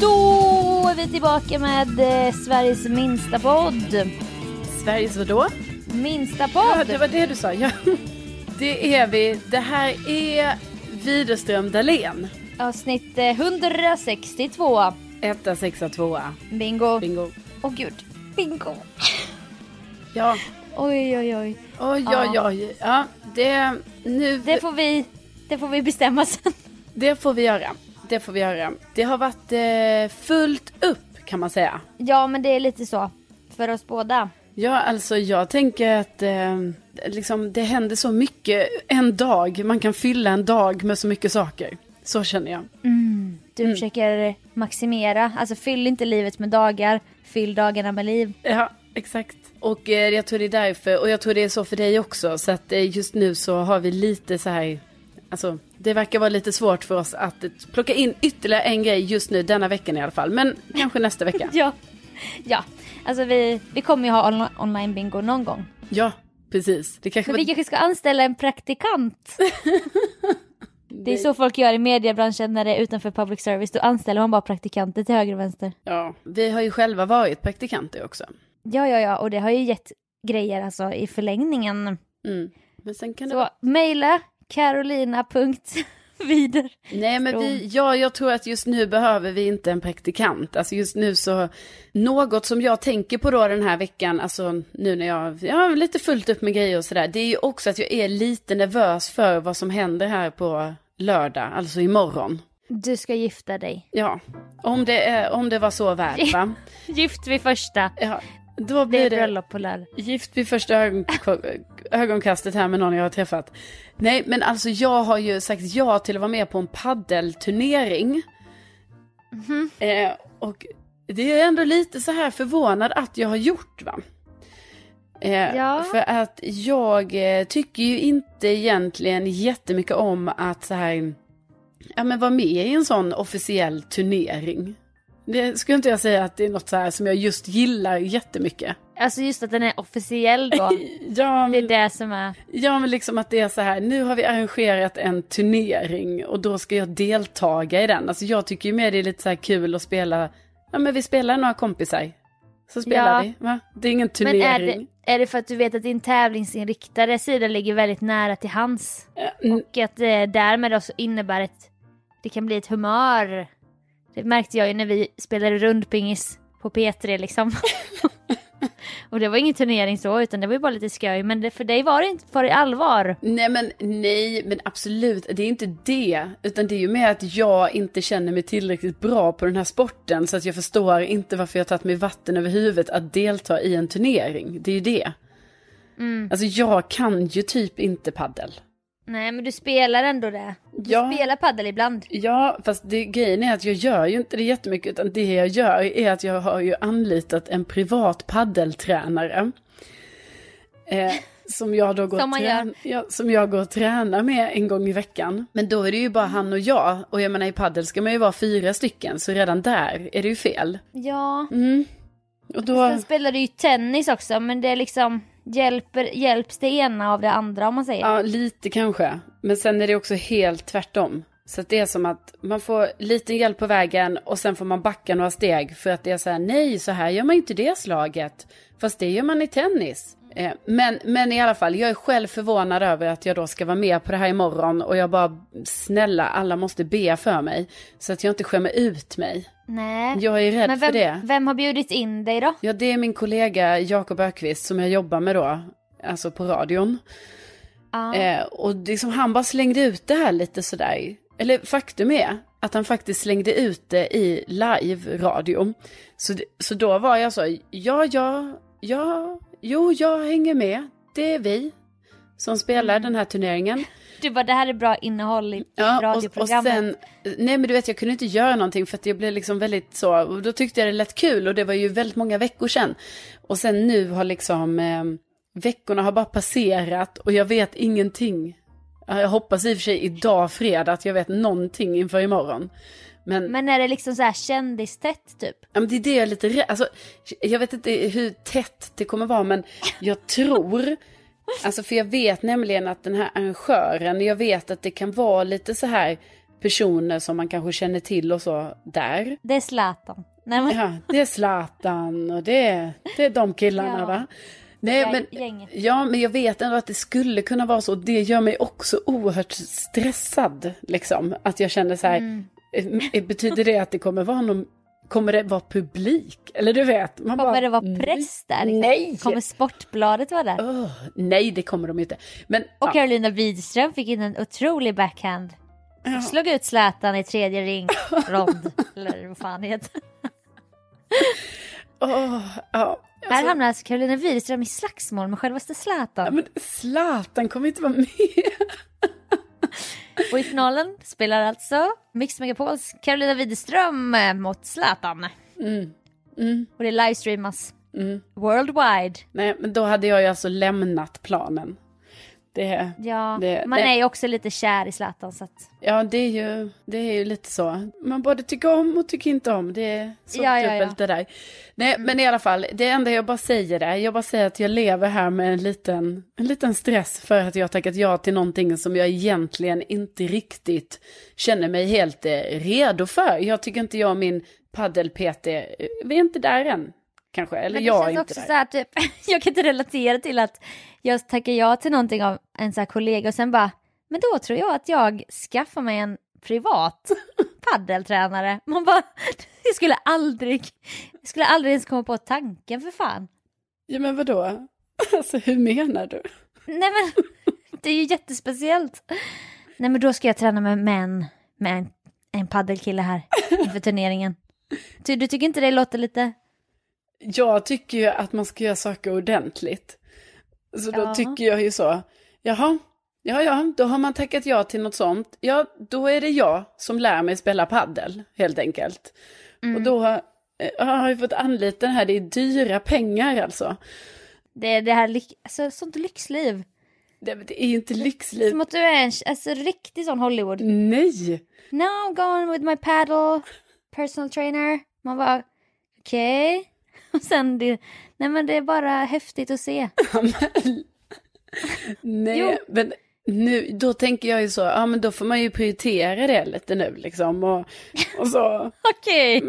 Då är vi tillbaka med eh, Sveriges minsta podd. Sveriges vadå? Minsta Ja, podd! det var det du sa. Ja. Det är vi. Det här är Widerström Dahlén. Avsnitt eh, 162. Etta, sexa, tvåa. Bingo. Bingo. Åh gud. Bingo. Ja. Oj, oj, oj. Oj, oj, oj. Ja, det, nu, Det får vi, det får vi bestämma sen. det får vi göra. Det får vi göra. Det har varit eh, fullt upp kan man säga. Ja, men det är lite så. För oss båda. Ja, alltså jag tänker att eh, liksom, det händer så mycket en dag. Man kan fylla en dag med så mycket saker. Så känner jag. Du försöker maximera. Alltså fyll inte livet med dagar. Fyll dagarna med liv. Ja, exakt. Och eh, jag tror det är därför, och jag tror det är så för dig också. Så att eh, just nu så har vi lite så här, alltså det verkar vara lite svårt för oss att plocka in ytterligare en grej just nu, denna veckan i alla fall. Men kanske nästa vecka. Ja. Ja. Alltså vi, vi kommer ju ha on- online bingo någon gång. Ja, precis. Det kanske Men vi var... kanske ska anställa en praktikant. Det är så folk gör i mediebranschen när det är utanför public service. Då anställer man bara praktikanter till höger och vänster. Ja, vi har ju själva varit praktikanter också. Ja, ja, ja. Och det har ju gett grejer alltså i förlängningen. Mm. Men sen kan det Så mejla carolina.vider. Nej men vi, ja jag tror att just nu behöver vi inte en praktikant. Alltså just nu så, något som jag tänker på då den här veckan, alltså nu när jag, jag har lite fullt upp med grejer och sådär, det är ju också att jag är lite nervös för vad som händer här på lördag, alltså imorgon. Du ska gifta dig. Ja, om det, är, om det var så värt va? Gift vid första. Ja, då Det är blir det bröllop på lördag. gift vid första ögon, ögonkastet här med någon jag har träffat. Nej men alltså jag har ju sagt ja till att vara med på en paddelturnering. Eh, och det är ändå lite så här förvånad att jag har gjort va. Eh, Ja. För att jag eh, tycker ju inte egentligen jättemycket om att så här, ja men vara med i en sån officiell turnering. Det skulle inte jag säga att det är något så här som jag just gillar jättemycket. Alltså just att den är officiell då. Ja, Det är men, det som är... ja, men liksom att det är så här, nu har vi arrangerat en turnering och då ska jag deltaga i den. Alltså jag tycker ju mer det är lite så här kul att spela, ja men vi spelar några kompisar. Så spelar Ja. vi, va? Det är ingen Men turnering. är det, är det för att du vet att din tävlingsinriktade sida ligger väldigt nära till hands? Mm, Och att det därmed också innebär ett... Det kan bli ett humör. Det märkte jag ju när vi spelade rundpingis på P3 liksom. Och det var ingen turnering så utan det var ju bara lite skoj. Men det, för dig var det inte för i allvar. Nej men nej, men absolut, det är inte det. Utan det är ju mer att jag inte känner mig tillräckligt bra på den här sporten. Så att jag förstår inte varför jag har tagit mig vatten över huvudet att delta i en turnering. Det är ju det. Mm. Alltså jag kan ju typ inte paddel. Nej men du spelar ändå det. Du Ja. spelar paddel ibland. Ja, fast det, grejen är att jag gör ju inte det jättemycket, utan det jag gör är att jag har ju anlitat en privat paddeltränare. Eh, som jag då går Som trän- ja, som jag går och tränar med en gång i veckan. Men då är det ju bara han och jag, och jag menar i paddel ska man ju vara fyra stycken, så redan där är det ju fel. Ja. Och då, Sen spelar du ju tennis också men det är liksom hjälper, hjälps det ena av det andra om man säger. ja lite kanske, men sen är det också helt tvärtom. Så att det är som att man får lite hjälp på vägen och sen får man backa några steg för att det är så här, nej så här gör man inte det slaget. Fast det gör man i tennis. Eh, men, men i alla fall, jag är själv förvånad över att jag då ska vara med på det här imorgon och jag bara, snälla, alla måste be för mig. Så att jag inte skämmer ut mig. Nej. Jag är rädd men för vem, det. vem har bjudit in dig då? Ja, det är min kollega Jakob Ökvist som jag jobbar med då, alltså på radion. Ja. Eh, och liksom, han bara slängde ut det här lite sådär. Eller faktum är att han faktiskt slängde ut det i live-radio. Så, så då var jag så, ja, ja, ja, jo, jag hänger med. Det är vi som spelar den här turneringen. Du bara det här är bra innehåll i Ja, och, och radioprogrammet. sen, nej men du vet jag kunde inte göra någonting för att jag blev liksom väldigt så, och då tyckte jag det lät kul och det var ju väldigt många veckor sedan. Och sen nu har liksom, eh, veckorna har bara passerat och jag vet ingenting. Ja, Jag hoppas i och för sig idag fredag att jag vet någonting inför imorgon. Men, Men är det liksom så här kändistätt typ? ja, men det är det jag är lite rädd, alltså jag vet inte hur tätt det kommer vara men jag tror, alltså för jag vet nämligen att den här arrangören, jag vet att det kan vara lite så här personer som man kanske känner till och så där. Det är Zlatan. Nej, men, Ja, det är Zlatan och det är, det är de killarna Ja. va? Nej, men, gänget. ja, men jag vet ändå att det skulle kunna vara så. Det gör mig också oerhört stressad. Liksom. Att jag känner så här, Mm. eh, betyder det att det kommer vara någon, kommer det vara publik? Eller du vet, man kommer bara, det vara press där? Liksom? Nej! Kommer Sportbladet vara där? Åh, nej, det kommer de inte. Men, Och ja, Carolina Widström fick in en otrolig backhand. Slog ut Zlatan i tredje ring, rond, eller vad fan heter. åh, ja, Här alltså, hamnar alltså Carolina Widström i slagsmål med självaste ja, Zlatan. men Zlatan kommer inte vara med. Och i finalen spelar alltså Mix Megapols Carolina Widström eh, mot Zlatan. Mm, Och det livestreamas worldwide. Nej, men då hade jag ju alltså lämnat planen. Det, Ja, Det- man det- är ju också lite kär i Zlatan så att... Ja, det är, ju, det är ju lite så. Man både tycker om och tycker inte om. Det är så Ja, ja, ja. dubbelt det där. Nej, men i alla fall, det enda jag bara säger är, jag bara säger att jag lever här med en liten, en liten stress för att jag har tackat ja till någonting som jag egentligen inte riktigt känner mig helt eh, redo för. Jag tycker inte jag och min paddel-PT, eh, vi är inte där än. Kanske, eller Men det jag känns inte också där. så här, typ, jag kan inte relatera till att jag tackar ja till någonting av en så här kollega och sen bara, men då tror jag att jag skaffar mig en privat paddeltränare. Man bara, jag skulle aldrig, jag skulle aldrig ens komma på tanken för fan. Ja, men vadå? Alltså, hur menar du? Nej men, det är ju jättespeciellt. Nej men då ska jag träna med män, med en, en paddelkille här inför turneringen. Du, du tycker inte det låter lite, Jag tycker ju att man ska göra saker ordentligt. Så då Ja. tycker jag ju så, jaha, ja ja, då har man tackat ja till något sånt. Ja, då är det jag som lär mig spela paddel, helt enkelt. Och då eh, har jag fått anlita den här, det är dyra pengar alltså. det är det här, alltså sånt lyxliv. Det, det är ju inte lyxliv. Som att du är en alltså, riktig sån Hollywood. Nej! Now going with my paddle, personal trainer. Man bara, okej. Och sen det, nej men det är bara häftigt att se. Nej, Jo. men nu, då tänker jag ju så, ja men då får man ju prioritera det lite nu liksom. Och, och så, Okej.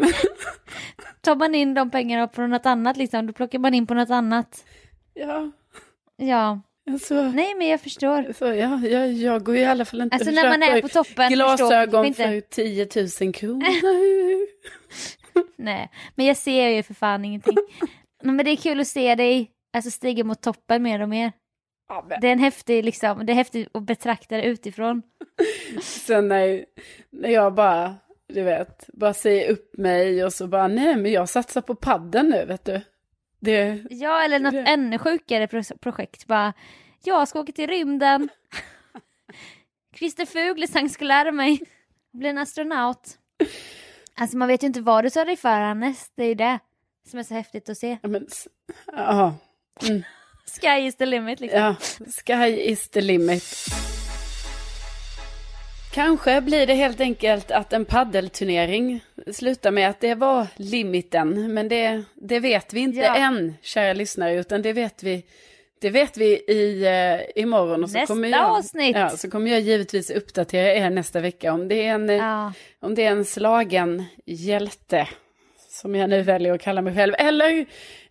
Tar man in de pengarna på något annat liksom, då plockar man in på något annat. ja, Ja, alltså. nej men jag förstår. Så ja, jag, jag går ju i alla fall inte Alltså när man är på toppen, Glasögon förstår för inte. 10 000 kronor. Nej, men jag ser ju för fan ingenting. Men det är kul att se dig alltså, stiga mot toppen mer och mer. Ja. Det är en häftig, liksom, det är häftigt att betrakta det utifrån. Sen när, när jag bara, du vet, bara säger upp mig och så bara, nej men jag satsar på padden nu, vet du. Det, Ja, eller något Det- ännu sjukare pro- projekt. Bara, jag ska åka till rymden. Christer Fuglesang ska lära mig bli en astronaut. Alltså man vet ju inte vad du tar dig för Hannes, det är ju det som är så häftigt att se. ja men, ja, Sky is the limit liksom. ja, sky is the limit. Kanske blir det helt enkelt att en paddelturnering slutar med att det var limiten, men det, det vet vi inte Ja. än, kära lyssnare, utan det vet vi, det vet vi i, eh, imorgon. Och så Nästa kommer jag, avsnitt. Ja, så kommer jag givetvis uppdatera er nästa vecka om det är en, Ja. om det är en slagen hjälte, som jag nu väljer att kalla mig själv, eller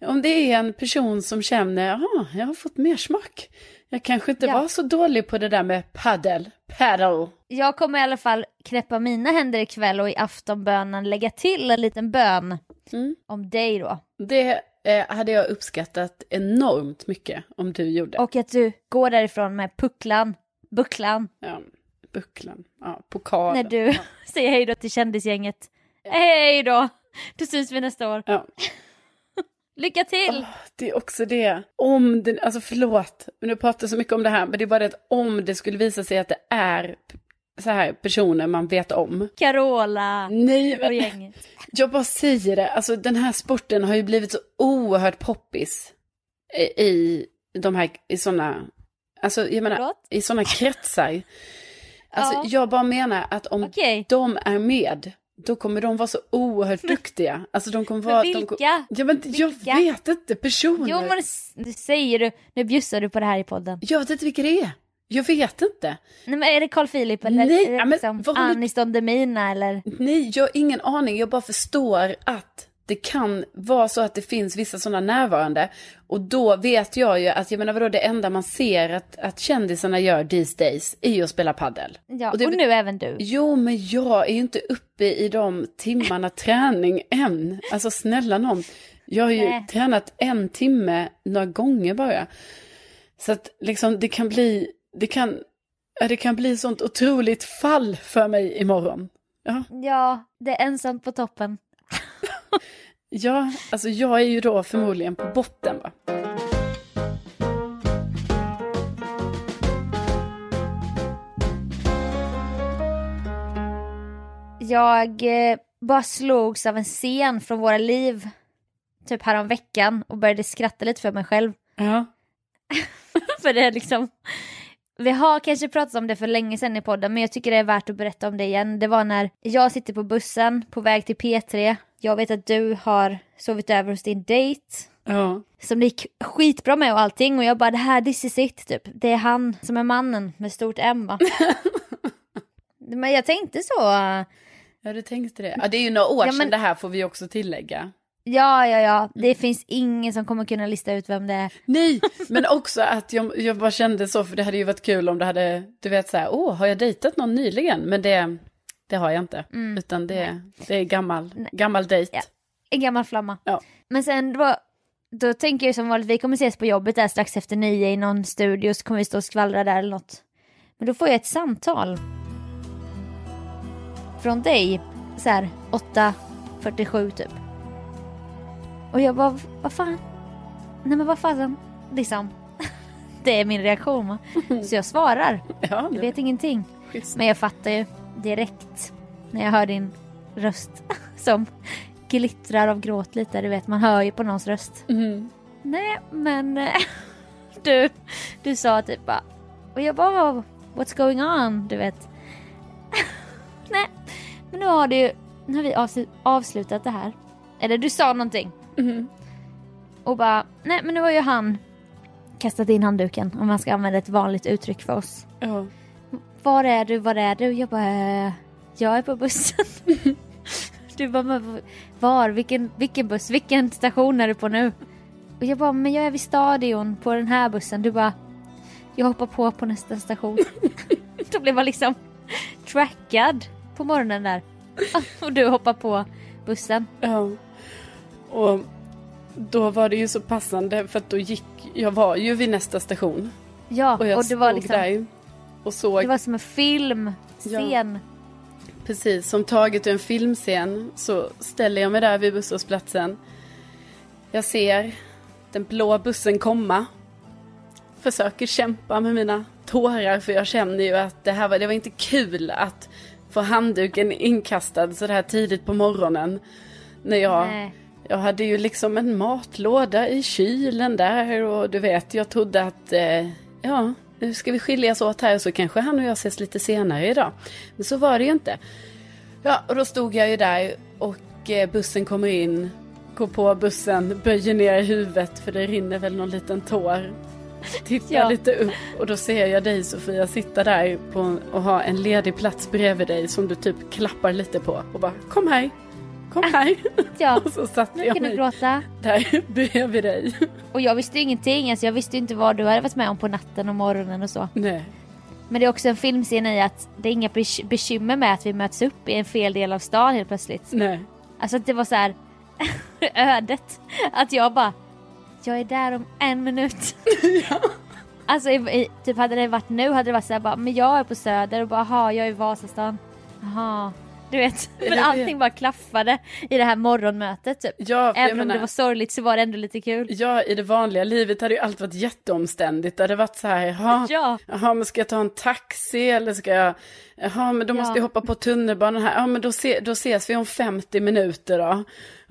om det är en person som känner, ja, jag har fått mer smak. Jag kanske inte Ja. var så dålig på det där med paddel, paddle. Jag kommer i alla fall knäppa mina händer ikväll och i aftonbönen lägga till en liten bön Mm. om dig då. Det eh, hade jag uppskattat enormt mycket om du gjorde. Och att du går därifrån med pucklan, bucklan, Ja, bucklan, ja, pokalen. när du säger hej då till kändisgänget. Hej då! Då syns vi nästa år. Ja. Lycka till! Det är också det, om det, alltså förlåt, men nu pratar så mycket om det här, men det är bara det att om det skulle visa sig att det är så här personer man vet om. Carola Nej, och men gänget. jag bara säger det, alltså den här sporten har ju blivit så oerhört poppis i, i de här, i sådana, alltså jag menar, Förlåt? i sådana kretsar. Alltså Ja. jag bara menar att om Okej. de är med, då kommer de vara så oerhört duktiga. Alltså de kommer vara... Men vilka? ja men jag Vilka? vet inte, personer. Jo men det säger du, nu bjussar du på det här i podden. Jag vet inte vilka det är. Jag vet inte. Nej men är det Carl Philip eller Nej, är det men liksom vad håller- Anis Don Demina eller? Nej, jag har ingen aning. Jag bara förstår att det kan vara så att det finns vissa sådana närvarande. Och då vet jag ju att, jag menar vadå, det enda man ser att, att kändisarna gör these days är ju att spela paddel. Ja, Och och, det- nu även du. Jo, men jag är ju inte uppe i de timmarna träning än. Alltså snälla någon. Jag har ju Nej. tränat en timme några gånger bara. Så att liksom det kan bli, det kan, det kan bli sånt otroligt fall för mig imorgon. Ja, Ja, det är ensamt på toppen. ja, alltså jag är ju då förmodligen på botten va. Jag eh, bara slogs av en scen från våra liv typ härom veckan och började skratta lite för mig själv. Ja. för det är liksom, vi har kanske pratat om det för länge sedan i podden men jag tycker det är värt att berätta om det igen. Det var när jag sitter på bussen på väg till P3. Jag vet att du har sovit över hos din dejt. Ja. Som det gick skitbra med och allting och jag bara det här, this is it typ. Det är han som är mannen med stort M va. men jag tänkte så. Ja, du tänkte det. Ja, det är ju några år Ja, sedan men- det här får vi också tillägga. Ja, ja, ja. Det finns ingen som kommer kunna lista ut vem det är. Nej, men också att jag, jag bara kände så, för det hade ju varit kul om det hade, du vet så här, åh, har jag dejtat någon nyligen? Men det, det har jag inte, utan det, det är gammal, gammal dejt. Ja. En gammal flamma. Ja. Men sen då, då tänker jag som vanligt, vi kommer ses på jobbet där strax efter nio i någon studio så kommer vi stå och skvallra där eller något. Men då får jag ett samtal. Från dig, så här 8.47 typ. Och jag bara, vad fan? Nej men vad fasen, liksom. Det är min reaktion va? Så jag svarar. Ja, Jag vet ingenting. schysst. Men jag fattar ju direkt när jag hör din röst som glittrar av gråt lite. Du vet, man hör ju på någons röst. Mm. Nej, men du, du sa typ bara, och jag bara, "Oh, what's going on? Du vet. Nej, men nu har det ju, nu har vi avslu- avslutat det här. Eller du sa någonting. Mhm. Och bara, nej men nu har ju han kastat in handduken om man ska använda ett vanligt uttryck för oss. Ja. Var är du, var är du? Jag bara, "Eh, jag är på bussen. du bara, "Men var? Vilken, vilken buss? Vilken station är du på nu? Och jag bara, men jag är vid stadion på den här bussen. Du bara, jag hoppar på på nästa station. Då blev man liksom trackad på morgonen där. Och du hoppar på bussen. ja. Och då var det ju så passande för att då gick, jag var ju vid nästa station. Ja, Och jag och det var liksom, där och såg det var som en filmscen. precis som taget ur en filmscen så ställer jag mig där vid busshållplatsen. Jag ser den blå bussen komma. Försöker kämpa med mina tårar för jag känner ju att det här var, det var inte kul att få handduken inkastad så här tidigt på morgonen. När jag, Nej. Jag hade ju liksom en matlåda i kylen där och du vet, jag trodde att eh, ja, nu ska vi skiljas åt här så kanske han och jag ses lite senare idag. Men så var det ju inte. Ja, och då stod jag ju där och eh, bussen kommer in, går på bussen, böjer ner huvudet för det rinner väl någon liten tår. Tittar Ja. lite upp och då ser jag dig Sofia sitta där på, och ha en ledig plats bredvid dig som du typ klappar lite på och bara kom här, kom här. Ja, och så satte nu jag kan du mig gråta. där bredvid dig. Och jag visste ju ingenting, alltså jag visste ju inte vad du hade varit med om på natten och morgonen och så. Nej. Men det är också en filmscen i att det är inga bek- bekymmer med att vi möts upp i en fel del av stan helt plötsligt. Nej. Alltså att det var så här ödet. Att jag bara, jag är där om en minut. Alltså i, i, typ hade det varit nu hade det varit så här bara, men jag är på Söder och bara, aha, jag är i Vasastan. Jaha. Du vet, men allting bara klaffade i det här morgonmötet typ. Ja, Även om menar- det var sorgligt så var det ändå lite kul. Ja, i det vanliga livet hade ju allt varit jätteomständigt. Det hade varit så här, jaha, Ja. jaha men ska jag ta en taxi eller ska jag, jaha men då måste Ja. jag hoppa på tunnelbanan här, ja men då, se, då ses vi om 50 minuter då.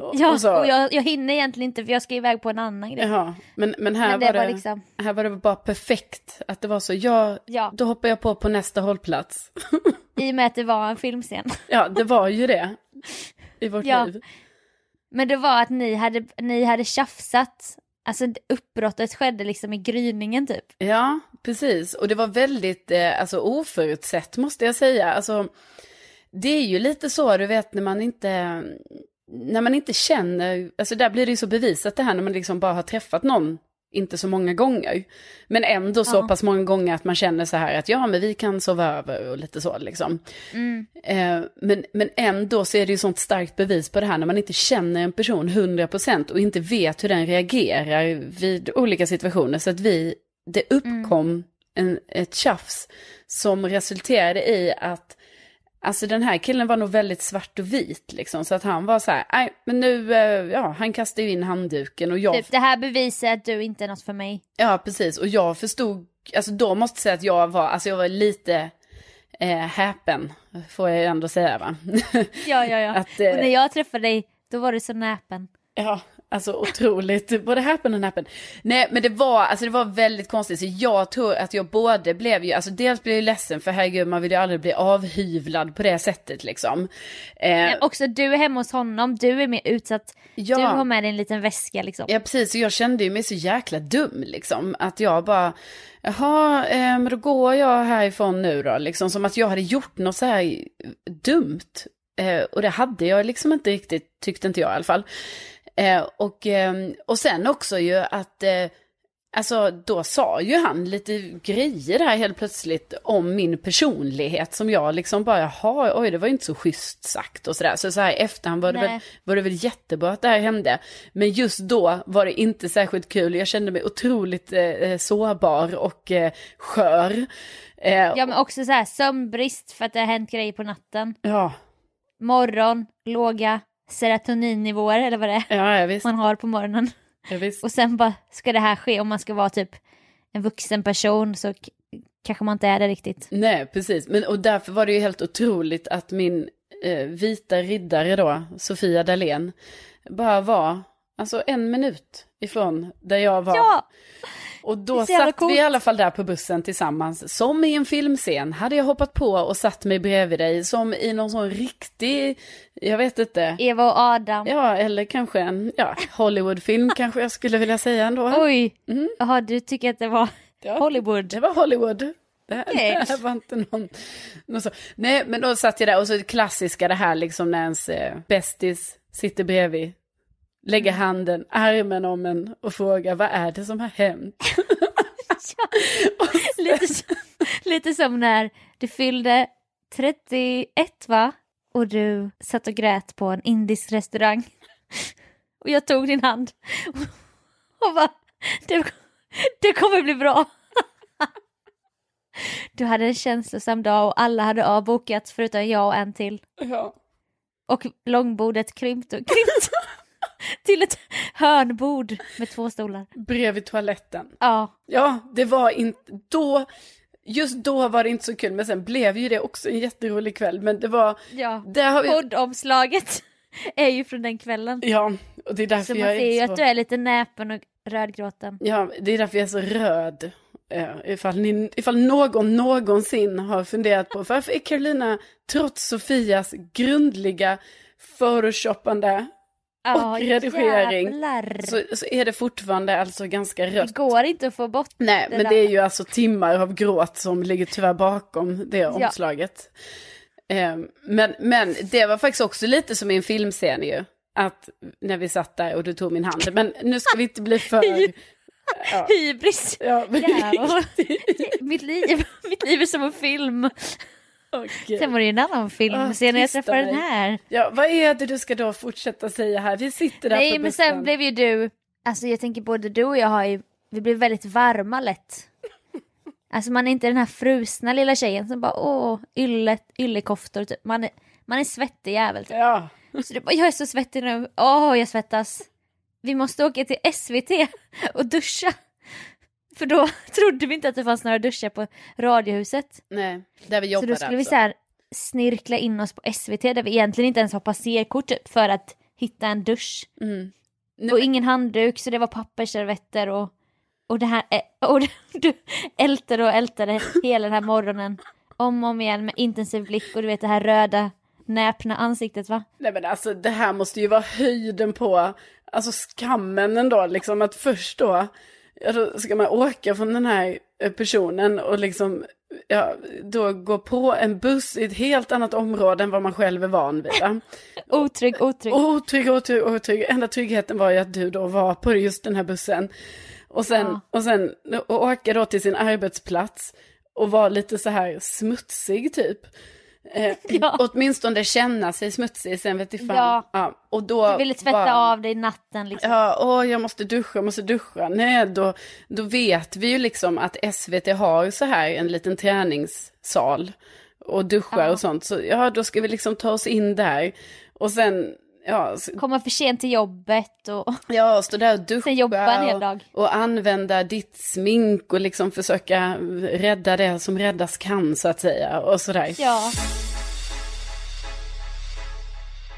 Och, Ja, och så, och jag, jag hinner egentligen inte för jag ska iväg på en annan grej. Jaha, men, men här Men det var, var det, liksom- här var det bara perfekt att det var så, ja, Ja. då hoppar jag på på nästa hållplats. I och med att det var en filmscen. ja, det var ju det i vårt Ja. liv. Men det var att ni hade, ni hade tjafsat. Alltså uppbrottet skedde liksom i gryningen typ. Ja, precis. Och det var väldigt eh, alltså, oförutsett måste jag säga. Alltså, det är ju lite så, du vet, när man inte, när man inte känner, alltså där blir det ju så bevisat det här när man liksom bara har träffat någon, inte så många gånger. Men ändå så Ja. pass många gånger att man känner så här att ja, men vi kan sova över och lite så liksom. Eh, men, men ändå så är det ju sånt starkt bevis på det här när man inte känner en person 100% och inte vet hur den reagerar vid olika situationer. Så att vi, det uppkom en, ett tjafs som resulterade i att Alltså den här killen var nog väldigt svart och vit liksom. Så att han var så här, nej men nu, eh, ja han kastade ju in handduken och jag typ. Det här bevisar att du inte är något för mig. Ja, precis. Och jag förstod, alltså då måste jag säga att jag var, alltså jag var lite eh, häpen, får jag ändå säga va? Ja, ja, ja. Att, eh, Och när jag träffade dig, då var du så näpen. ja, alltså otroligt, både häpen och näpen. Nej, men det var, alltså det var väldigt konstigt, så jag tror att jag både blev ju, alltså dels blev jag ledsen, för herregud, man vill ju aldrig bli avhyvlad på det sättet liksom. Eh, Men också du är hemma hos honom, du är mer utsatt. Ja. Du har med dig en liten väska liksom. Ja precis, och jag kände ju mig så jäkla dum liksom. Att jag bara, jaha, eh, men då går jag härifrån nu då. Liksom som att jag hade gjort något så här dumt. Eh, och det hade jag liksom inte riktigt, tyckte inte jag i alla fall. Eh, och, eh, och sen också ju att, eh, alltså då sa ju han lite grejer där helt plötsligt om min personlighet som jag liksom bara, jaha, oj det var inte så schysst sagt och sådär. Så så här i efterhand var det, Nej. väl, var det väl jättebra att det här hände. Men just då var det inte särskilt kul, jag kände mig otroligt eh, sårbar och eh, skör. Eh, Ja men också så här sömnbrist för att det har hänt grejer på natten. ja, Morgon, låga serotoninnivåer eller vad det är ja, ja, man har på morgonen. Ja. Och sen bara ska det här ske om man ska vara typ en vuxen person så kanske man inte är det riktigt. Nej, precis. Men, och därför var det ju helt otroligt att min eh, vita riddare då, Sofia Dalén, bara var alltså en minut ifrån där jag var. Ja! Och då satt coolt. vi i alla fall där på bussen tillsammans. Som i en filmscen hade jag hoppat på och satt mig bredvid dig. Som i någon sån riktig, jag vet inte. Eva och Adam. Ja, eller kanske en ja, Hollywoodfilm kanske jag skulle vilja säga ändå. Oj! Mm. Jaha, du tycker att det var Ja. Hollywood? Det var Hollywood. Det här, det här var inte någon, någon så. Nej, men då satt jag där och så det klassiska det här liksom när ens eh, bästis sitter bredvid. Lägger handen, armen om en och frågar vad är det som har hänt? lite, som, lite som när du fyllde 31 va? Och du satt och grät på en indisk restaurang. Och jag tog din hand och bara, det, det kommer bli bra. Du hade en känslosam dag och alla hade avbokat förutom jag och en till. Ja. Och långbordet krympt och krympt till ett hörnbord med två stolar. Bredvid toaletten. Ja, Ja, det var inte, då, just då var det inte så kul, men sen blev ju det också en jätterolig kväll, men det var, ja. där har vi, Poddomslaget är ju från den kvällen. ja, och det är därför Så man jag ser ju är så, att du är lite näpen och rödgråten. ja, det är därför jag är så röd. Eh, ifall, ni, ifall någon någonsin har funderat på varför är Carolina, trots Sofias grundliga photoshoppande Ja, och redigering, jävlar. så, så är det fortfarande alltså ganska rött. Det går inte att få bort Nej, det men där. det är ju alltså timmar av gråt som ligger tyvärr bakom det omslaget. Eh, men, men det var faktiskt också lite som i en filmscen ju. Att när vi satt där och du tog min hand. Men nu ska vi inte bli för... Ja, Hybris. ja, Ja. Mitt liv, mitt liv är som en film. Okej. Sen var det ju en annan film Ah, sen när jag träffade dig. den här. Ja, vad är det du ska då fortsätta säga här? Vi sitter där Nej på men sen blev ju du, alltså jag tänker både du och jag har ju, vi blev väldigt varma lätt. Alltså man är inte den här frusna lilla tjejen som bara åh, ylle, yllekoftor typ. Man är, man är svettig jävel. Typ. Ja, Så du bara, jag är så svettig nu, åh jag svettas. Vi måste åka till SVT och duscha. För då trodde vi inte att det fanns några duschar på Radiohuset. nej, där vi Så jobbade då skulle vi alltså. så här snirkla in oss på SVT där vi egentligen inte ens har passerkort typ, för att hitta en dusch. Mm. Nej, Och ingen handduk så det var pappersservetter och, och det här, eh, och du ältade och ältade hela den här morgonen. Om och om igen med intensiv blick och du vet det här röda näpna ansiktet va? Nej men alltså det här måste ju vara höjden på, alltså skammen ändå liksom att först då, ja, då ska man åka från den här eh, personen och liksom, ja, då gå på en buss i ett helt annat område än vad man själv är van vid. va? Otrygg, otrygg. Otrygg, otrygg, otrygg. Enda tryggheten var ju att du då var på just den här bussen. Och sen, Ja. och sen och åka då till sin arbetsplats och vara lite så här smutsig typ. Eh, Ja. Åtminstone känna sig smutsig, sen vet jag fan. Ja. Ja, och då Du ville tvätta bara, av dig natten liksom. Ja, åh, jag måste duscha, jag måste duscha. Nej, då, då vet vi ju liksom att SVT har så här en liten träningssal och duschar Ja. och sånt. Så ja, då ska vi liksom ta oss in där. Och sen, ja, s- Komma för sent till jobbet och ja stå där och duscha. sen jobba en hel och, dag. och använda ditt smink och liksom försöka rädda det som räddas kan så att säga. Och sådär. Ja.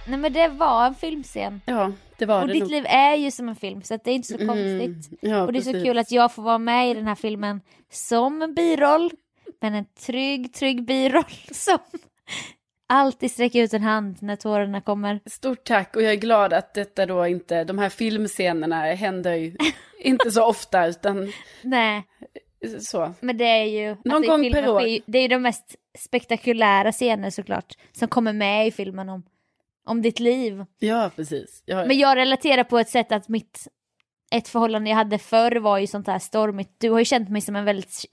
Nej men det var en filmscen. Ja, det var Och det ditt nog. liv är ju som en film så det är inte så konstigt. Ja, Och det är så precis. kul att jag får vara med i den här filmen som en biroll. Men en trygg, trygg biroll som alltid sträcker ut en hand när tårarna kommer. Stort tack och jag är glad att detta då inte, de här filmscenerna händer ju inte så ofta utan Nej, så. men det är ju... Någon i gång per år. Det är ju de mest spektakulära scener såklart som kommer med i filmen om, om ditt liv. Ja, precis. Ja, Men jag relaterar på ett sätt att mitt ett förhållande jag hade förr var ju sånt här stormigt. Du har ju känt mig som en väldigt,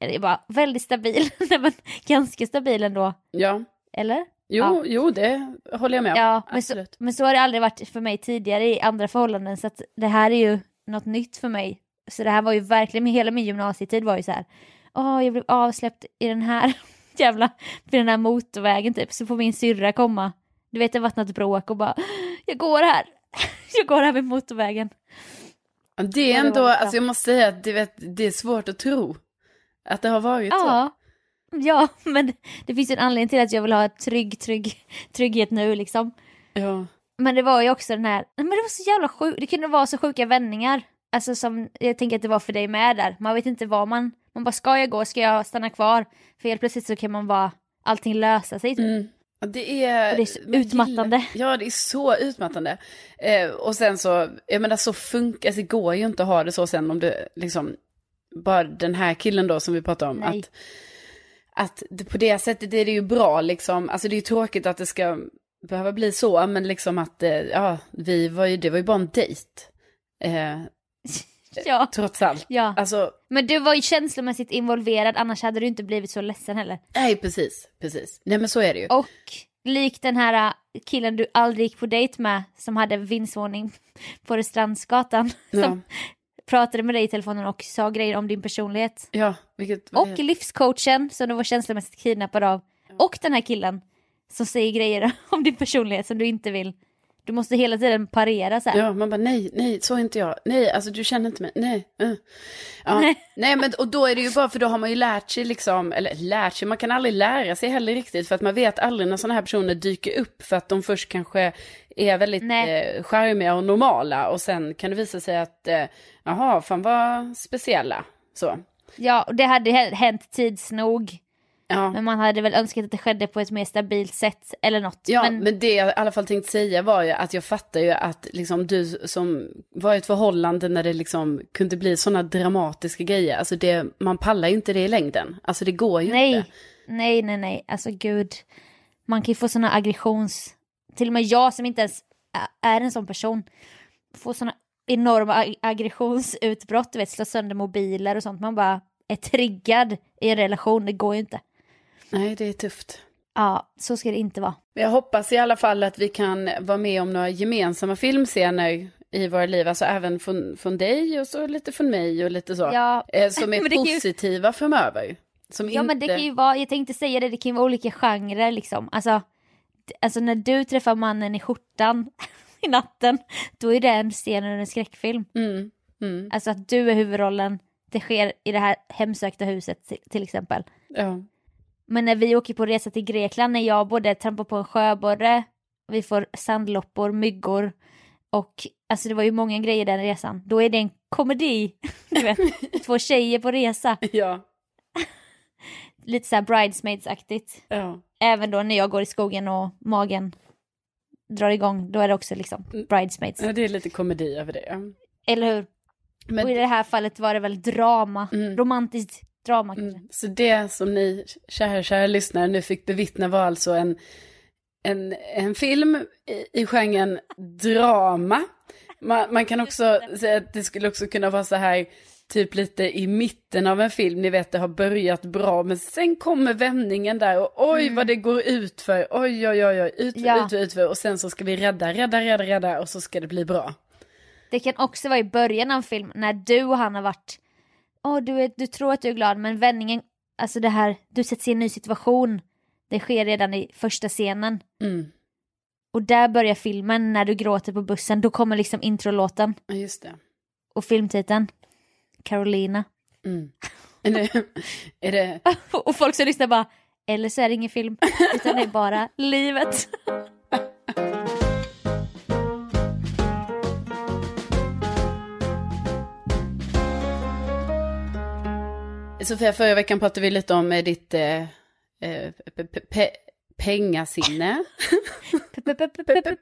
eller bara väldigt stabil, Nej, men ganska stabil ändå. ja. Eller? Jo, Ja. jo, det håller jag med om. Ja, men så, men så har det aldrig varit för mig tidigare i andra förhållanden så att det här är ju något nytt för mig. Så det här var ju verkligen, hela min gymnasietid var ju så här. Åh, jag blev avsläppt i den här jävla, vid den här motorvägen typ. Så får min syrra komma. Du vet det har varit något bråk och bara, jag går här. Jag går här vid motorvägen. Ja, Det är Ja, ändå, alltså jag måste säga att det, vet, det är svårt att tro att det har varit så. Ja. Ja, men det, det finns ju en anledning till att jag vill ha ett trygg, trygg, trygghet nu liksom. Ja. Men det var ju också den här, men det var så jävla sjukt, det kunde vara så sjuka vändningar. Alltså som, jag tänker att det var för dig med där. Man vet inte vad man, man bara ska jag gå, ska jag stanna kvar? För helt plötsligt så kan man bara, allting lösa sig typ. Mm. Det är, det är så utmattande. Ja, det är så utmattande. Eh, och sen så, jag menar så funkar, alltså, det går ju inte att ha det så sen om du liksom, bara den här killen då som vi pratade om. Nej. Att, att det, på det sättet är det ju bra liksom, alltså det är ju tråkigt att det ska behöva bli så, men liksom att, eh, ja, vi var ju, det var ju bara en dejt. Eh, Ja, trots allt. ja. Alltså, Men du var ju känslomässigt involverad, annars hade du inte blivit så ledsen heller. nej precis, precis. Nej men så är det ju. Och Likt den här äh, killen du aldrig gick på dejt med som hade vindsvåning på Restrandsgatan. Ja. Som pratade med dig i telefonen och sa grejer om din personlighet. Ja, vilket... Och livscoachen som du var känslomässigt kidnappad av. Och den här killen som säger grejer om din personlighet som du inte vill. Du måste hela tiden parera så här. Ja, man bara nej, nej, så är inte jag. Nej, alltså du känner inte mig. Nej. Uh. Ja. Nej. Nej. men och då är det ju bara för då har man ju lärt sig liksom, eller lärt sig, man kan aldrig lära sig heller riktigt för att man vet aldrig när sådana här personer dyker upp för att de först kanske är väldigt Nej. eh, charmiga och normala och sen kan det visa sig att, eh, jaha, fan vad speciella. Så. Ja, och det hade hä- hänt tids nog. Ja. Men man hade väl önskat att det skedde på ett mer stabilt sätt eller något. Ja, men, men, det jag i alla fall tänkte säga var ju att jag fattar ju att liksom du som var i ett förhållande när det liksom kunde bli sådana dramatiska grejer, alltså det, man pallar ju inte det i längden. Alltså det går ju nej, inte. nej, nej, nej, alltså gud. Man kan ju få sådana aggressions... Till och med jag som inte ens är en sån person får sådana enorma ag- aggressionsutbrott, du vet, slå sönder mobiler och sånt. Man bara är triggad i en relation, det går ju inte. Nej, det är tufft. Ja, så ska det inte vara. Jag hoppas i alla fall att vi kan vara med om några gemensamma filmscener i våra liv, alltså även från, från dig och så lite från mig och lite så. Ja, Eh, som är kan ju- positiva framöver. Som Ja inte... men det kan ju vara, jag tänkte säga det, det kan ju vara olika genrer liksom. Alltså, alltså när du träffar mannen i skjortan i natten, då är det en scen ur en skräckfilm. Mm, mm, Alltså att du är huvudrollen, det sker i det här hemsökta huset till, till exempel. ja. Men när vi åker på resa till Grekland, när jag både trampar på en sjöborre, vi får sandloppor, myggor och alltså det var ju många grejer den resan. Då är det en komedi, du vet, två tjejer på resa. ja, Lite så här bridesmaids-aktigt. ja. Även då när jag går i skogen och magen drar igång, då är det också liksom bridesmaids. Ja, det är lite komedi över det. ja. Eller hur? Men Och i det här fallet var det väl drama, Mm. romantiskt drama kanske. Mm. Så det som ni, kära, kära lyssnare, nu fick bevittna var alltså en, en, en film i, i genren drama. Man, man kan också säga att det skulle också kunna vara så här, typ lite i mitten av en film, ni vet det har börjat bra, men sen kommer vändningen där och oj vad det går ut för, oj oj oj, oj ut, Ja. ut, ut och sen så ska vi rädda, rädda, rädda, rädda och så ska det bli bra. Det kan också vara i början av en film när du och han har varit, åh du, är, du tror att du är glad men vändningen, alltså det här, du sätts i en ny situation, det sker redan i första scenen. Mm. Och där börjar filmen när du gråter på bussen, då kommer liksom introlåten Ja, just det. och filmtiteln, Carolina. Mm. Är det, är det Och folk som lyssnar bara, eller så är det ingen film, utan det är bara livet. Alltså, Sofia, förra veckan pratade vi lite om eh, ditt eh, eh, pe- pe- pengasinne.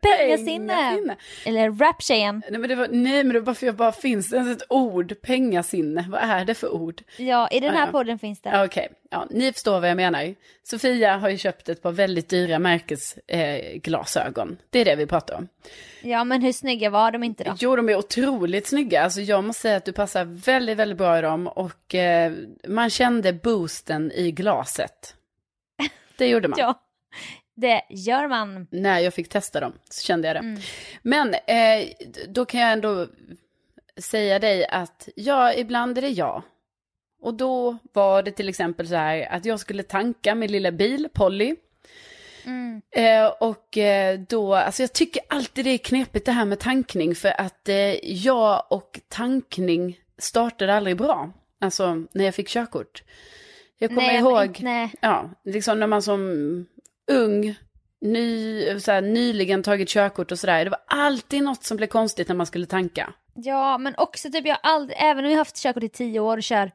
Pengasinne! Eller raptjejen. Nej men, det var, nej men det var bara för jag bara, finns det ens ett ord, pengasinne? Vad är det för ord? Ja, i den här Ja. podden finns det. Okej, ja, ni förstår vad jag menar. Sofia har ju köpt ett par väldigt dyra märkesglasögon. Eh, det är det vi pratar om. Ja, men hur snygga var de inte då? Jo, de är otroligt snygga. Alltså, jag måste säga att du passar väldigt, väldigt bra i dem. Och eh, man kände boosten i glaset. Det gjorde man. Ja, det gör man. När jag fick testa dem så kände jag det. Mm. Men eh, då kan jag ändå säga dig att ja, ibland är det jag. Och då var det till exempel så här att jag skulle tanka min lilla bil, Polly. Mm. Eh, och eh, då, alltså jag tycker alltid det är knepigt det här med tankning för att eh, jag och tankning startade aldrig bra. Alltså när jag fick körkort. Jag kommer Nej, ihåg, nej. ja, liksom när man som ung, ny, så här, nyligen tagit körkort och sådär. Det var alltid något som blev konstigt när man skulle tanka. Ja, men också typ jag aldrig, även om jag har haft körkort i tio år och kör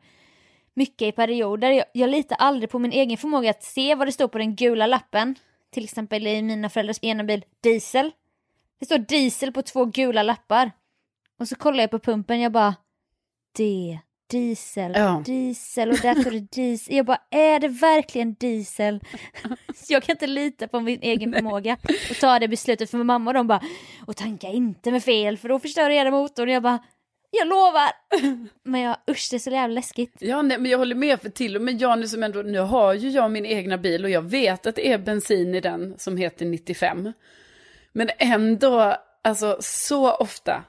mycket i perioder, jag, jag litar aldrig på min egen förmåga att se vad det står på den gula lappen. Till exempel i mina föräldrars ena bil, diesel. Det står diesel på två gula lappar. Och så kollar jag på pumpen, jag bara, det, diesel, Ja. diesel och där står det diesel. Jag bara, är det verkligen diesel? Så jag kan inte lita på min egen förmåga och ta det beslutet för min mamma och de bara, och tanka inte med fel för då förstör era motorn. Jag bara, jag lovar. Men jag, usch det är så jävla läskigt. Ja, nej, men jag håller med för till och med jag nu som ändå, nu har ju jag min egna bil och jag vet att det är bensin i den som heter 95. Men ändå, alltså så ofta,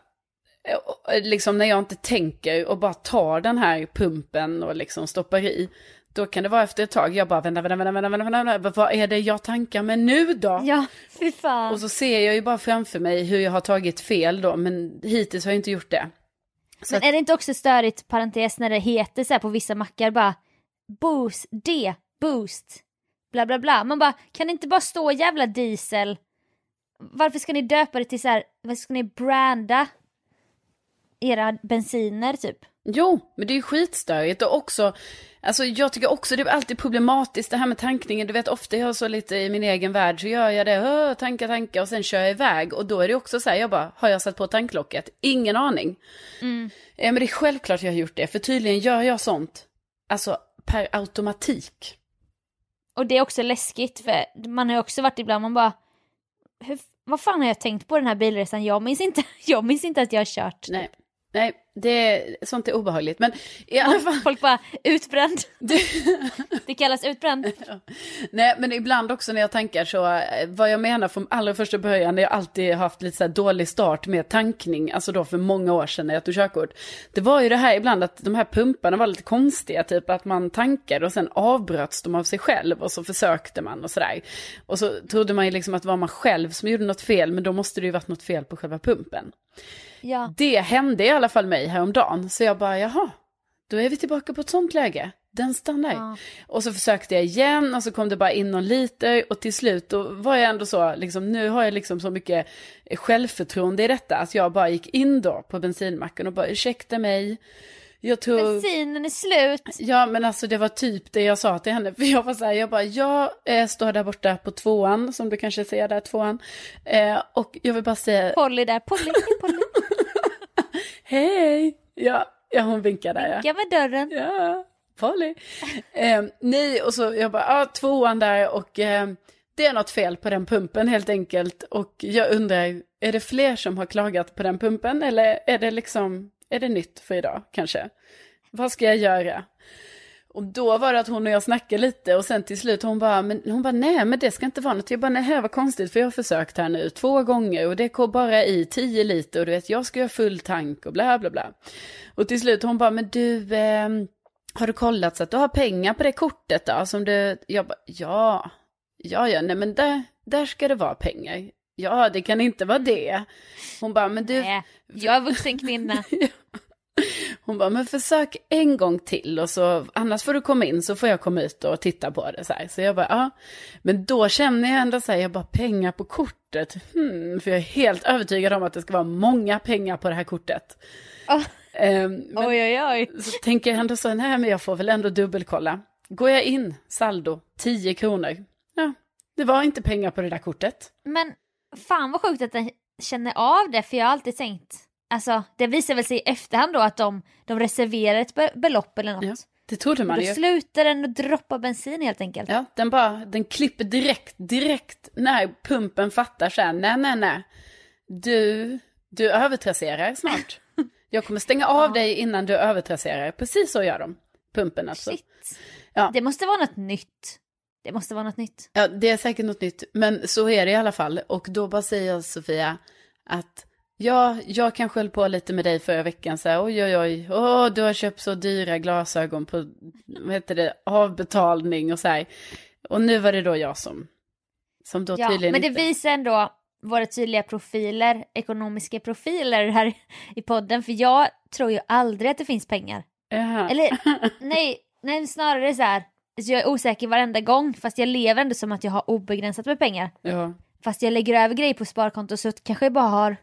liksom när jag inte tänker och bara tar den här pumpen och liksom stoppar i. Då kan det vara efter ett tag, jag bara vänta, vänta, vänta, vänta, vänta, vänta, vad är det jag tankar med nu då? Ja, fy fan. Och så ser jag ju bara framför mig hur jag har tagit fel då, men hittills har jag inte gjort det. Så Men är det inte också störigt, parentes, när det heter så här på vissa mackar bara boost, D, boost, bla bla bla. Man bara, kan det inte bara stå jävla diesel? Varför ska ni döpa det till så här, vad ska ni branda era bensiner typ? Jo, men det är ju skitstörigt och också, alltså jag tycker också det är alltid problematiskt det här med tankningen. Du vet ofta jag har så lite i min egen värld så gör jag det, Åh, tanka, tanka och sen kör jag iväg och då är det också så här, jag bara, har jag satt på tanklocket? Ingen aning. Mm. Ja, men det är självklart jag har gjort det, för tydligen gör jag sånt, alltså per automatik. Och det är också läskigt för man har ju också varit ibland, man bara, hur, vad fan har jag tänkt på den här bilresan? Jag minns inte, jag minns inte att jag har kört. Nej, nej, det, sånt är obehagligt. Men i alla fall... Folk bara, utbränd. det kallas utbränd. Nej, men ibland också när jag tankar så, eh, vad jag menar från allra första början, när jag alltid haft lite så dålig start med tankning, alltså då för många år sedan när jag tog körkort. Det var ju det här ibland att de här pumparna var lite konstiga, typ att man tankade och sen avbröts de av sig själv och så försökte man och sådär. Och så trodde man ju liksom att det var man själv som gjorde något fel, men då måste det ju varit något fel på själva pumpen. Ja. Det hände i alla fall mig häromdagen, så jag bara, jaha, då är vi tillbaka på ett sånt läge. Den stannar. Ja. Och så försökte jag igen och så kom det bara in någon liter och till slut då var jag ändå så, liksom, nu har jag liksom så mycket självförtroende i detta att jag bara gick in då på bensinmacken och bara ursäkta mig. Jag tror... Bensinen är slut. Ja men alltså det var typ det jag sa till henne. För jag var så här, jag bara, jag eh, står där borta på tvåan, som du kanske ser där, tvåan. Eh, och jag vill bara säga, Polly där, Polly, Polly. Hej! Ja, ja hon vinkar där ja. Vinka med dörren. Ja, Polly. Eh, nej, och så jag bara, ja, tvåan där och eh, det är något fel på den pumpen helt enkelt. Och jag undrar, är det fler som har klagat på den pumpen eller är det liksom, är det nytt för idag kanske? Vad ska jag göra? Och då var det att hon och jag snackade lite och sen till slut hon bara, men, hon bara nej men det ska inte vara något. Jag bara nej vad konstigt för jag har försökt här nu två gånger och det går bara i 10 liter och du vet jag ska göra full tank och bla bla bla. Och till slut hon bara, men du, eh, har du kollat så att du har pengar på det kortet då? Som du, jag bara, ja, ja, ja, nej men där, där ska det vara pengar. Ja, det kan inte vara det. Hon bara, men du, Nej, jag är vuxen kvinna. hon bara, men försök en gång till och så, annars får du komma in så får jag komma ut och titta på det så här. Så jag bara, ja. Men då känner jag ändå så här, jag bara, pengar på kortet. Hmm, för jag är helt övertygad om att det ska vara många pengar på det här kortet. Oh, men oj, oj, oj. så tänker jag ändå så, nej men jag får väl ändå dubbelkolla. Går jag in, saldo, 10 kronor. Ja, det var inte pengar på det där kortet. Men fan vad sjukt att den känner av det, för jag har alltid tänkt, alltså det visar väl sig i efterhand då att de, de reserverar ett be- belopp eller något. Ja, det trodde Och man då ju. slutar den att droppa bensin helt enkelt. Ja, den bara, den klipper direkt, direkt när pumpen fattar så här, nej, nej, nej. Du, du övertrasserar snart. Jag kommer stänga av dig innan du övertrasserar. Precis så gör de. Pumpen alltså. Shit. Ja. Det måste vara något nytt. Det måste vara något nytt. Ja, det är säkert något nytt, men så är det i alla fall. Och då bara säger Sofia att ja, jag kanske höll på lite med dig förra veckan så här, oj oj oj, åh, du har köpt så dyra glasögon på, vad heter det, avbetalning och så här. Och nu var det då jag som, som då Ja, tydligen men det inte... visar ändå våra tydliga profiler, ekonomiska profiler här i podden. För jag tror ju aldrig att det finns pengar. Jaha. Eller nej, nej snarare så här. Så jag är osäker varenda gång fast jag lever ändå som att jag har obegränsat med pengar. Ja, Fast jag lägger över grejer på sparkonto så kanske jag bara har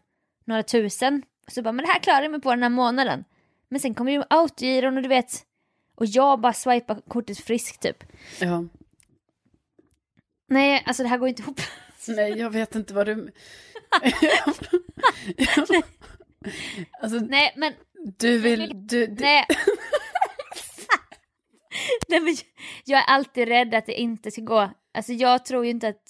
några tusen. Så bara, men det här klarar jag mig på den här månaden. Men sen kommer ju autogiron och du vet. Och jag bara swipar kortet friskt typ. ja. Nej, alltså det här går inte ihop. Nej, jag vet inte vad du... alltså, Nej, men du vill... Du, du... Nej. Nej men jag är alltid rädd att det inte ska gå. Alltså jag tror ju inte att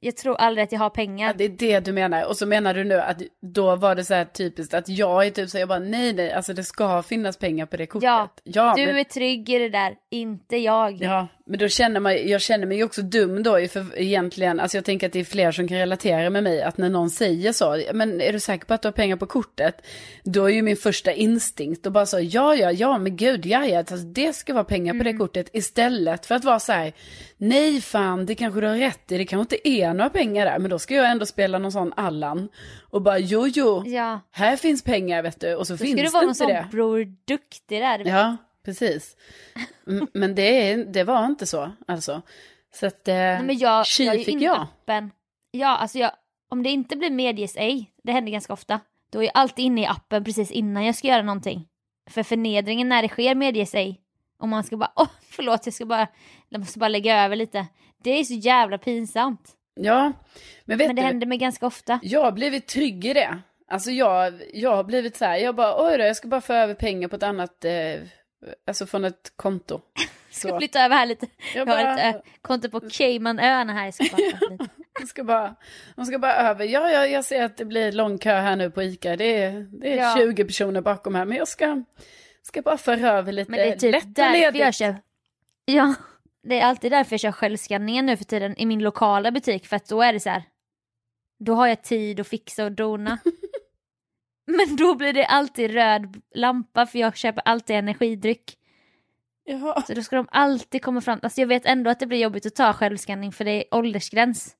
jag tror aldrig att jag har pengar. Ja, det är det du menar. Och så menar du nu att då var det så här typiskt att jag är typ så jag bara nej nej, alltså det ska finnas pengar på det kortet. Ja, ja du men, är trygg i det där, inte jag. Ja, men då känner man, jag känner mig ju också dum då, för egentligen, alltså jag tänker att det är fler som kan relatera med mig, att när någon säger så, men är du säker på att du har pengar på kortet? Då är ju min första instinkt och bara så, ja, ja, ja, men gud, ja, ja, alltså, det ska vara pengar på det Mm. kortet, istället för att vara så här, nej fan, det kanske du har rätt i, det kanske inte är några pengar där, men då ska jag ändå spela någon sån Allan, och bara, jo, jo, Ja, här finns pengar, vet du, och så då finns ska du det vara någon inte sån det. Bror Duktig där. Ja, precis. Men det, det var inte så, alltså. Så att, eh, Nej, men jag, tji jag fick jag. appen. Ja, alltså jag, om det inte blir medges ej, det händer ganska ofta, då är jag alltid inne i appen precis innan jag ska göra någonting. För förnedringen när det sker medges ej, och man ska bara, åh förlåt jag ska bara, jag måste bara lägga över lite. Det är så jävla pinsamt. Ja, men vet Men det du, händer mig ganska ofta. jag har blivit trygg i det. Alltså jag, jag har blivit så här, jag bara, oj då, jag ska bara få över pengar på ett annat, eh, alltså från ett konto. Ska Så. flytta över här lite. Jag Jag har bara- ett äh, konto på Caymanöarna här. Jag ska bara. Jag ska bara, de ska bara över, ja, ja, jag ser att det blir lång kö här nu på ICA, det är, det är Ja. 20 personer bakom här, men jag ska, ska bara föra över lite Men det är typ lätt och ledigt. jag kör. Ja, det är alltid därför jag kör självskanningen nu för tiden i min lokala butik för att då är det så här. Då har jag tid att fixa och dona. Men då blir det alltid röd lampa för jag köper alltid energidryck. Jaha. Så då ska de alltid komma fram. Alltså jag vet ändå att det blir jobbigt att ta självskanning för det är åldersgräns.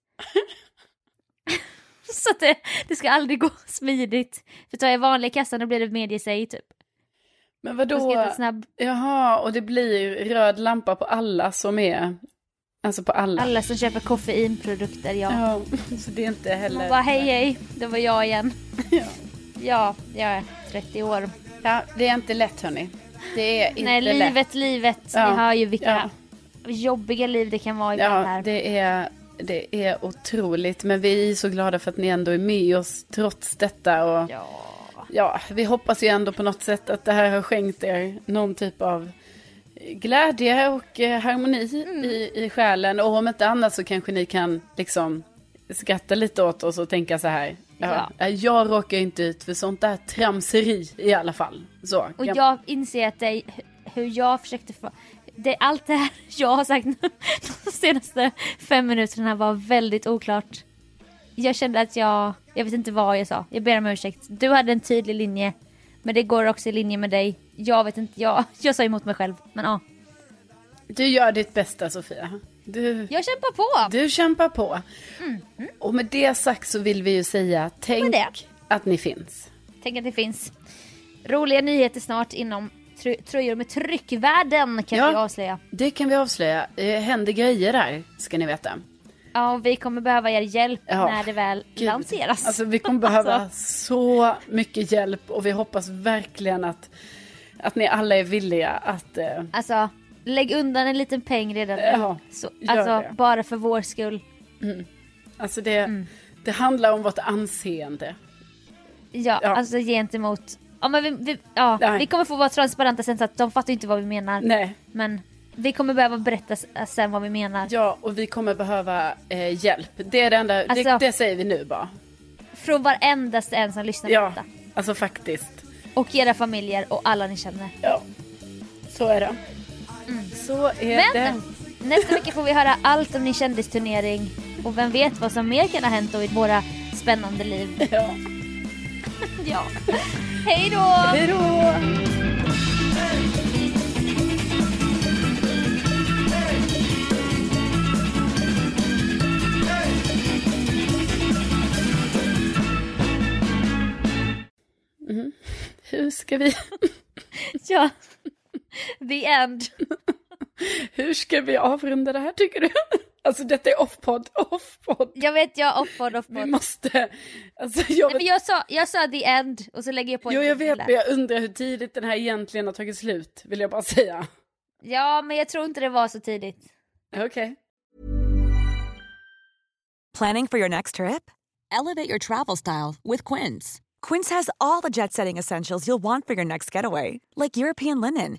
så det, det ska aldrig gå smidigt. För tar jag vanliga kassan då blir det medge sig typ. Men vadå? snabb. Jaha, och det blir röd lampa på alla som är, alltså på alla. Alla som köper koffeinprodukter, ja. Ja, så det är inte heller. Man bara hej hej, det var jag igen. Ja. Ja, jag är 30 år. Ja, det är inte lätt hörni. Det är inte Nej, lätt. livet, livet. Ja, Ni hör ju vilka ja. jobbiga liv det kan vara ibland Ja, här. det är, det är otroligt. Men vi är så glada för att ni ändå är med oss trots detta. Och ja. Ja. vi hoppas ju ändå på något sätt att det här har skänkt er någon typ av glädje och eh, harmoni Mm. i, i själen. Och om inte annat så kanske ni kan liksom skratta lite åt oss och tänka så här. Ja, Ja. Jag råkar inte ut för sånt där tramseri i alla fall. Så, Och kan- jag inser att det är hur jag försökte få... Det, allt det här jag har sagt de senaste fem minuterna var väldigt oklart. Jag kände att jag... Jag vet inte vad jag sa. Jag ber om ursäkt. Du hade en tydlig linje. Men det går också i linje med dig. Jag vet inte. Jag, jag sa emot mig själv. Men ja. Du gör ditt bästa Sofia. Du, Jag kämpar på! du kämpar på. Och med det sagt så vill vi ju säga, tänk att ni finns. Tänk att det finns roliga nyheter snart inom tr- tröjor med tryckvärden kan Ja. vi avslöja. Det kan vi avslöja. Det händer grejer där, ska ni veta. Ja, och vi kommer behöva er hjälp Ja. när det väl Gud. lanseras. Alltså vi kommer behöva Alltså. så mycket hjälp och vi hoppas verkligen att, att ni alla är villiga att... Eh, Alltså, lägg undan en liten peng redan. Ja, Så, alltså, det. bara för vår skull. alltså det, Mm. det handlar om vårt anseende. Ja, Ja. alltså gentemot... Ja, men vi, vi, ja, Nej. vi kommer få vara transparenta sen så att de fattar inte vad vi menar. Nej, Men vi kommer behöva berätta sen vad vi menar. ja och vi kommer behöva eh, hjälp. Det är det enda, det, Alltså- det säger vi nu bara. Från varendaste en som lyssnar på Ja, detta. alltså faktiskt. Och era familjer och alla ni känner. Ja, så är det. Så är det. Mm. Men nästa vecka får vi höra allt om din kändisturnering. Och vem vet vad som mer kan ha hänt då i våra spännande liv. Ja. Ja. Hej då! Hej då! Mhm. Hur ska vi, Ja. The end. hur ska vi avrunda det här tycker du? Alltså detta är off-podd, off-podd. Jag vet, jag off-podd, Vi off-podd. måste, alltså jag Nej, men jag, sa, jag sa the end och så lägger jag på Jo jag vet men jag undrar hur tidigt den här egentligen har tagit slut, vill jag bara säga. Ja, men jag tror inte det var så tidigt. Okej. Planning for your next trip? Elevate your travel style with Quince. Quince has all the jet setting essentials you'll want for your next getaway, like European linen,